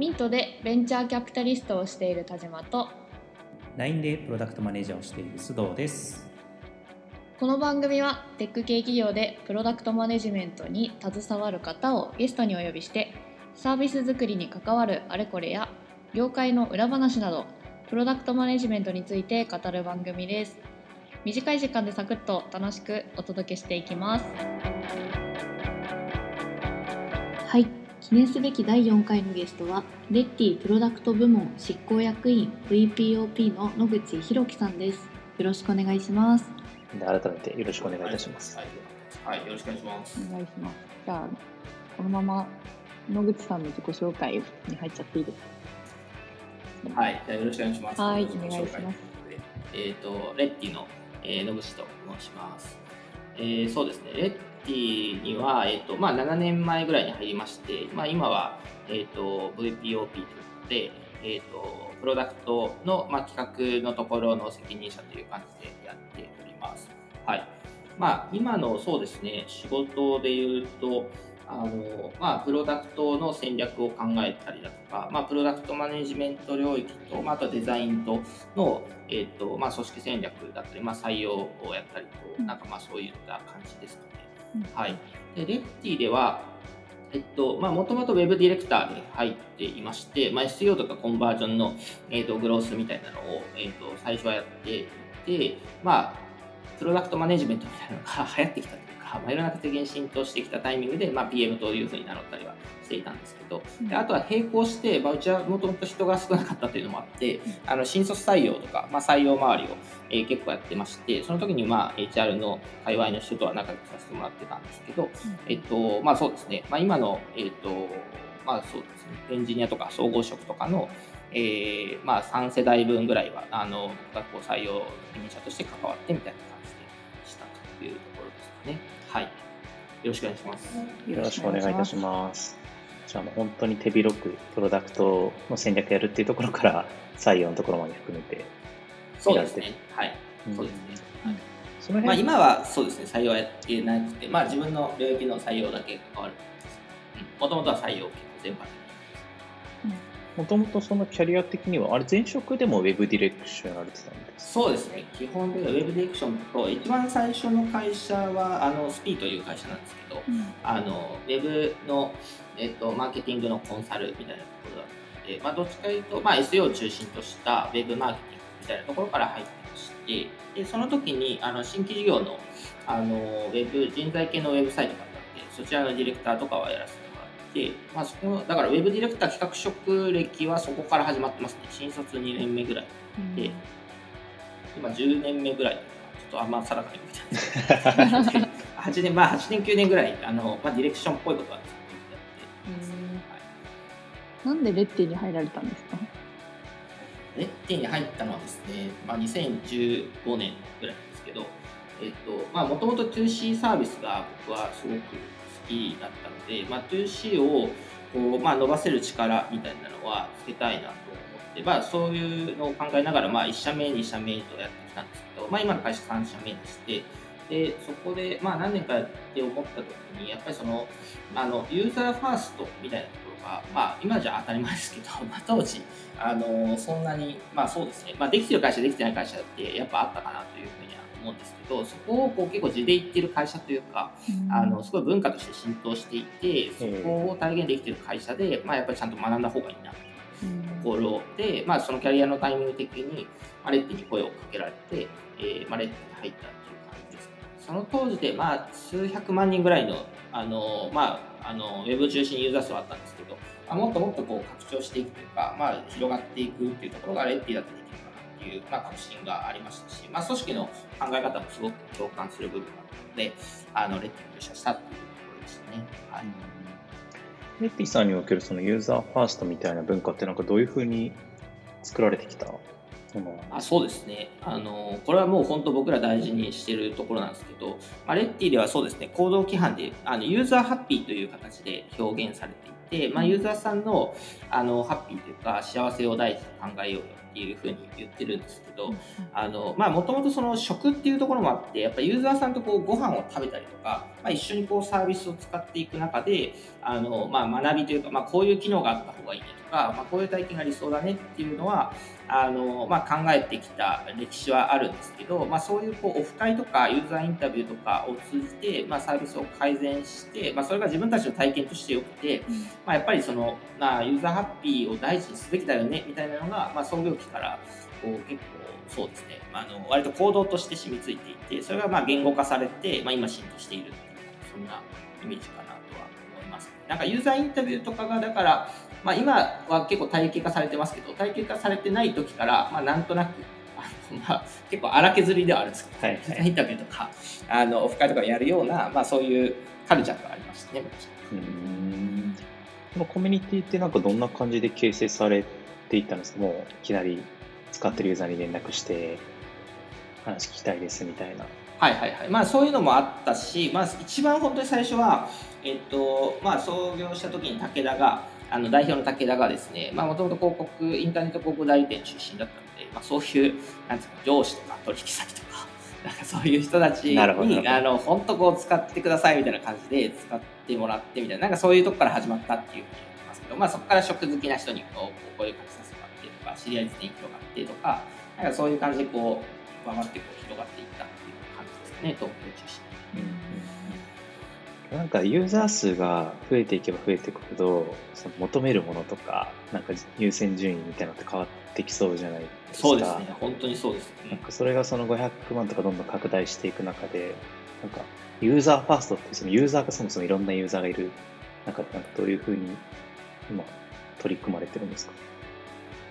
ミントでベンチャーキャピタリストをしている田島と LINE でプロダクトマネージャーをしている須藤です。この番組はテック系企業でプロダクトマネジメントに携わる方をゲストにお呼びしてサービス作りに関わるあれこれや業界の裏話などプロダクトマネジメントについて語る番組です短い時間でサクッと楽しくお届けしていきます記念すべき第4回のゲストはレッティプロダクト部門執行役員 VPOP の野口博樹さんですよろしくお願いしますで改めてよろしくお願いいたします。はい、はいよろしくお願いします。お願いします。じゃあ、このまま野口さんの自己紹介に入っちゃっていいですか？はい、じゃあよろしくお願いします。はいお願いしますえっ、と、レッティの、えー野口と申します。えーそうですね、レッティには、えっ、と、まあ、7年前ぐらいに入りまして、まあ、今は、えっ、と、VPOP ということで、えっ、と、プロダクトの、まあ、企画のところの責任者という感じでやっております。はい。まあ、今のそうですね、仕事で言うと、あのまあ、プロダクトの戦略を考えたりだとか、まあ、プロダクトマネジメント領域と、まあ、あとはデザインとの、えっとまあ、組織戦略だったり、まあ、採用をやったりと、うん。なんかまあそういった感じですかね。うん。はい、でレッティでは、えっとまあ、もともと Web ディレクターで入っていまして、まあ、SEO とかコンバージョンの、えっとグロースみたいなのを、えっと最初はやっていて、まあ、プロダクトマネジメントみたいなのが流行ってきたというか、まあ、いろんな形で浸透してきたタイミングで、まあ、PM というふうに名乗ったりはしていたんですけど、であとは並行して、まあ、うちはもともと人が少なかったというのもあって、あの新卒採用とか、まあ、採用周りを、えー結構やってまして、その時にまあ HR の界隈の人とは仲良くさせてもらってたんですけど、えっと、まあそうですね、まあ、今の、えっと、まあそうですね、エンジニアとか総合職とかの、えーまあ3世代分ぐらいは、あの、学校採用責任者として関わってみたいな感じでしたというところですかね。はい。よろしくお願いします。よろしくお願いいたします。じゃあもう本当に手広くプロダクトの戦略やるっていうところから採用のところまで含めて、そうですね。はい。うんそうですね。はいその辺、まあ今はそうですね、採用はやってなくて、まあ自分の領域の採用だけ関わる。もともとは採用結構全般的もともとそのキャリア的には、あれ前職でもウェブディレクションやられてたんですそうですね、基本でウェブディレクションと、一番最初の会社はあのスピーという会社なんですけど、あのウェブの、えっと、マーケティングのコンサルみたいなところだったので、まあ、どっちかというと、まあ、SEO を中心としたウェブマーケティングみたいなところから入ってまして、でその時にあの新規事業のあのウェブ人材系のウェブサイトがあったので、そちらのディレクターとかはやらせてもらって、まあ、そこだからウェブディレクター企画職歴はそこから始まってますね、新卒2年目ぐらい。で今10年目ぐらい。ちょっとあんま定かに見てないですけど8年、まあ8年、9年ぐらい、あの、まあディレクションっぽいことはずっとやってます、はい。なんでレッティに入られたんですか？レッティに入ったのはですね、まあ、2015年ぐらいなんですけど、えっと、まあ、もともと 2C サービスが僕はすごく好だったので、まあ、2C をこう、まあ、伸ばせる力みたいなのはつけたいなと思って、まあ、そういうのを考えながら、まあ、1社目、2社目とやってきたんですけど、まあ、今の会社3社目でして、でそこで、まあ、何年かやって思った時にやっぱりそのあのユーザーファーストみたいなところが、まあ、今じゃ当たり前ですけど、まあ、当時あのそんなにまあそうですね、まあ、できてる会社できてない会社ってやっぱあったかなというふうには思うんですけどそこをこう結構地でいってる会社というかあのすごい文化として浸透していてそこを体現できてる会社で、まあ、やっぱりちゃんと学んだ方がいいなというところで、まあ、そのキャリアのタイミング的に、まあ、レッティに声をかけられて、えーまあ、レッティに入ったっていう感じですね。その当時で、まあ、数百万人ぐらいのあの、まあ、あのウェブ中心ユーザー数はあったんですけど、まあ、もっともっとこう拡張していくというか、まあ、広がっていくっていうところがレッティだってできるていう、まあ、確信がありましたし、まあ、組織の考え方もすごく共感する部分があったので、あのレッティに入社したっていうところでしたね。はいレッティさんにおけるそのユーザーファーストみたいな文化ってなんかどういうふうに作られてきたあそうですね。あの、これはもう本当僕ら大事にしてるところなんですけど、まあ、レッティではそうですね、行動規範であのユーザーハッピーという形で表現されていて、まあ、ユーザーさんのあのハッピーというか幸せを第一に考えようよっていうふうに言ってるんですけど、あのまあもともとその食っていうところもあってやっぱりユーザーさんとこうご飯を食べたりとかまあ、一緒にこうサービスを使っていく中であの、まあ、学びというか、まあ、こういう機能があった方がいいねとか、まあ、こういう体験が理想だねっていうのはあの、まあ、考えてきた歴史はあるんですけど、まあ、そういうこうオフ会とかユーザーインタビューとかを通じて、まあ、サービスを改善して、まあ、それが自分たちの体験としてよくて、まあ、やっぱりその、まあ、ユーザーハッピーを大事にすべきだよねみたいなのが、まあ、創業期からこう結構そうですね、まあ、あの割と行動として染みついていてそれがまあ言語化されて、まあ、今浸透しているっていうそんなイメージかなとは思います。なんかユーザーインタビューとかがだからまあ、今は結構体系化されてますけど体系化されてない時から、まあ、なんとなくまあ、結構荒削りではあるんですけど、はいはい、インタビューとかあのオフ会とかやるような、まあ、そういうカルチャーがありましたねうん。このコミュニティってなんかどんな感じで形成されていったんですか？もういきなり使ってるユーザーに連絡して話聞きたいですみたいな。はいはいはい。まあそういうのもあったし、まあ、一番本当に最初はえっとまあ創業した時に武田があの代表の武田がですね、もともと広告、インターネット広告代理店出身だったので、まあ、そういう、なんですか、上司とか取引先とか、なんかそういう人たちに、あの、本当こう使ってくださいみたいな感じで使ってもらってみたいな、なんかそういうとこから始まったっていうふうに言ってますけど、まあそこから食好きな人にこう、こういう感じさせてもらってとか、知り合いですね、広がってとか、なんかそういう感じでこう、ババってこう広がっていったっていう感じですかね、東京中心なんかユーザー数が増えていけば増えていくほどその求めるものとかなんか優先順位みたいなのって変わってきそうじゃないですか。そうですね。本当にそうですね。なんかそれがその500万とかどんどん拡大していく中でなんかユーザーファーストってそのユーザーがそもそもいろんなユーザーがいる中でなんかどういうふうに今取り組まれてるんですか？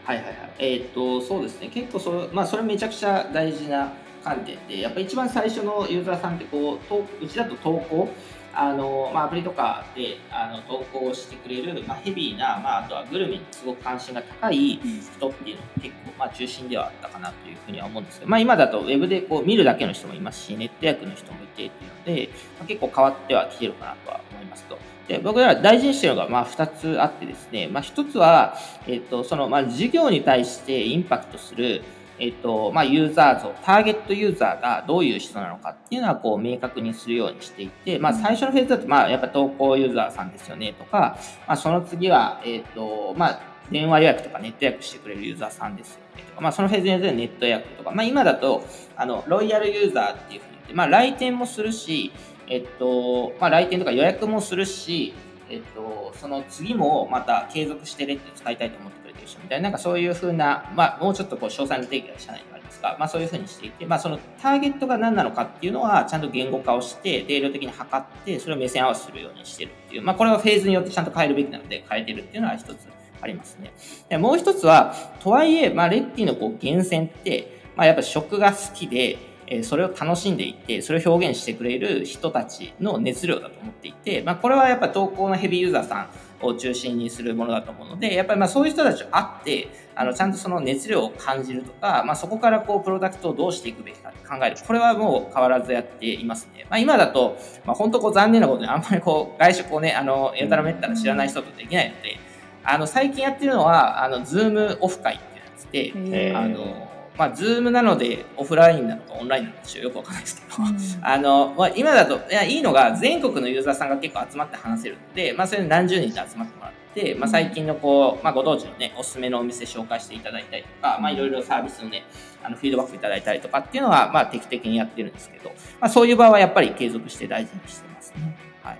はいはいはい。えっ、とそうですね。結構それ,、まあ、それめちゃくちゃ大事な観点でやっぱり一番最初のユーザーさんってこううちだと投稿あの、まあ、アプリとかであの投稿してくれる、まあ、ヘビーな、まあ、あとはグルメにすごく関心が高い人っていうのが結構、まあ、中心ではあったかなというふうには思うんですけど、まあ、今だとウェブでこう見るだけの人もいますしネット訳の人もいてっていうので、まあ、結構変わってはきてるかなとは思いますと。で僕ら大事にしてるのがまあ2つあってですね、まあ、1つは、えっとそのまあ事業に対してインパクトするえっと、まあ、ユーザー像、ターゲットユーザーがどういう人なのかっていうのは、こう、明確にするようにしていて、まあ、最初のフェーズだと、まあ、やっぱ投稿ユーザーさんですよね、とか、まあ、その次は、えっと、まあ、電話予約とかネット予約してくれるユーザーさんですよね、とか、まあ、そのフェーズによってネット予約とか、まあ、今だと、あの、ロイヤルユーザーっていうふうに言って、まあ、来店もするし、えっと、まあ、来店とか予約もするし、えっと、その次もまた継続してねって使いたいと思ってみたいな、なんかそういうふうな、まあ、もうちょっとこう詳細の定義は社内にありますが、まあ、そういうふうにしていて、まあ、そのターゲットが何なのかっていうのは、ちゃんと言語化をして、定量的に測って、それを目線合わせするようにしてるっていう、まあ、これはフェーズによってちゃんと変えるべきなので、変えてるっていうのは一つありますね。でもう一つは、とはいえ、まあ、レッティのこう源泉って、まあ、やっぱ食が好きで、えそれを楽しんでいて、それを表現してくれる人たちの熱量だと思っていて、まあ、これはやっぱ投稿のヘビーユーザーさんを中心にするものだと思うので、やっぱりまあそういう人たちと会って、あの、ちゃんとその熱量を感じるとか、まあそこからこう、プロダクトをどうしていくべきか考える。これはもう変わらずやっていますね。まあ今だと、まあ本当こう残念なことにあんまりこう、外食をね、あの、やたらめったら知らない人とできないので、あの、最近やってるのは、あの、 Zoomオフ会ってやつで、あの、まあ、 Zoomなのでオフラインなのかオンラインなのかよくわかんないですけど、うん、あの、まあ、今だと、いや、いいのが全国のユーザーさんが結構集まって話せるので、まあ、それ何十人で集まってもらって、まあ、最近のこう、まあ、ご当地のね、おすすめのお店紹介していただいたりとか、まあ、いろいろサービスのね、あの、フィードバックいただいたりとかっていうのは、まあ、定期的にやってるんですけど、まあ、そういう場合はやっぱり継続して大事にしてますね。はい。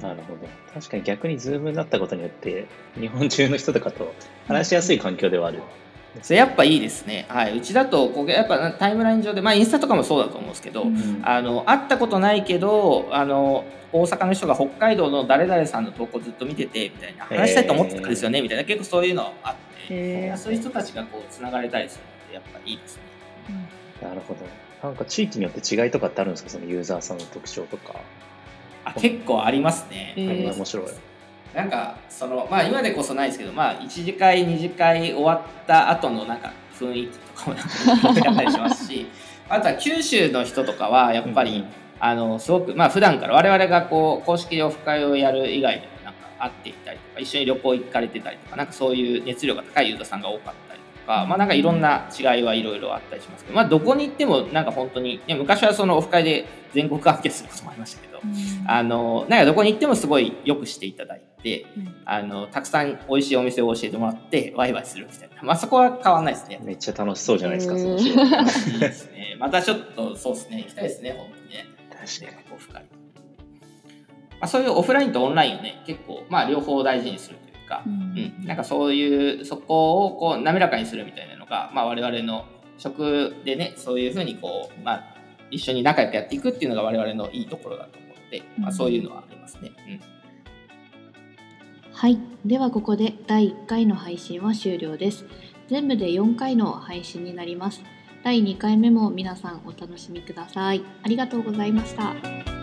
なるほど。確かに逆に Zoomになったことによって、日本中の人とかと話しやすい環境ではある。それやっぱいいですね。はい。うちだと、こうやっぱタイムライン上で、まあインスタとかもそうだと思うんですけど、うん、あの、会ったことないけど、あの、大阪の人が北海道の誰々さんの投稿ずっと見てて、みたいな、話したいと思ってたんですよね、みたいな、結構そういうのあって、そういう人たちがこう、つながれたりするので、やっぱいいですね。うん、なるほど。なんか地域によって違いとかってあるんですか？そのユーザーさんの特徴とか。あ結構ありますね。面白い。なんかそのまあ今でこそないですけどまあ1次会2次会終わった後のなんか雰囲気とかもなんかったりしますし あとは九州の人とかはやっぱり、うん、あのすごくまあ普段から我々がこう公式でオフ会をやる以外でもなんか会っていたりとか一緒に旅行行かれてたりとかなんかそういう熱量が高いユーザーさんが多かったか、まあなんかいろんな違いはいろいろあったりしますけど、まあどこに行ってもなんか本当に、いや昔はそのオフ会で全国関係することもありましたけど、あの、なんかどこに行ってもすごいよくしていただいて、あの、たくさん美味しいお店を教えてもらって、ワイワイするみたいな。まあそこは変わんないですね。めっちゃ楽しそうじゃないですか、うんそのい ですね。またちょっとそうですね、行きたいですね、本当にね。確かに。オフ会。まあそういうオフラインとオンラインをね、結構、まあ両方大事にするというか、うん、なんかそういうそこをこう滑らかにするみたいなのが、まあ、我々の職でねそういうふうにこう、まあ、一緒に仲良くやっていくっていうのが我々のいいところだと思うので、まあ、そういうのはありますね。うんはい、ではここで第1回の配信は終了です。全部で4回の配信になります。第2回目も皆さんお楽しみください。ありがとうございました。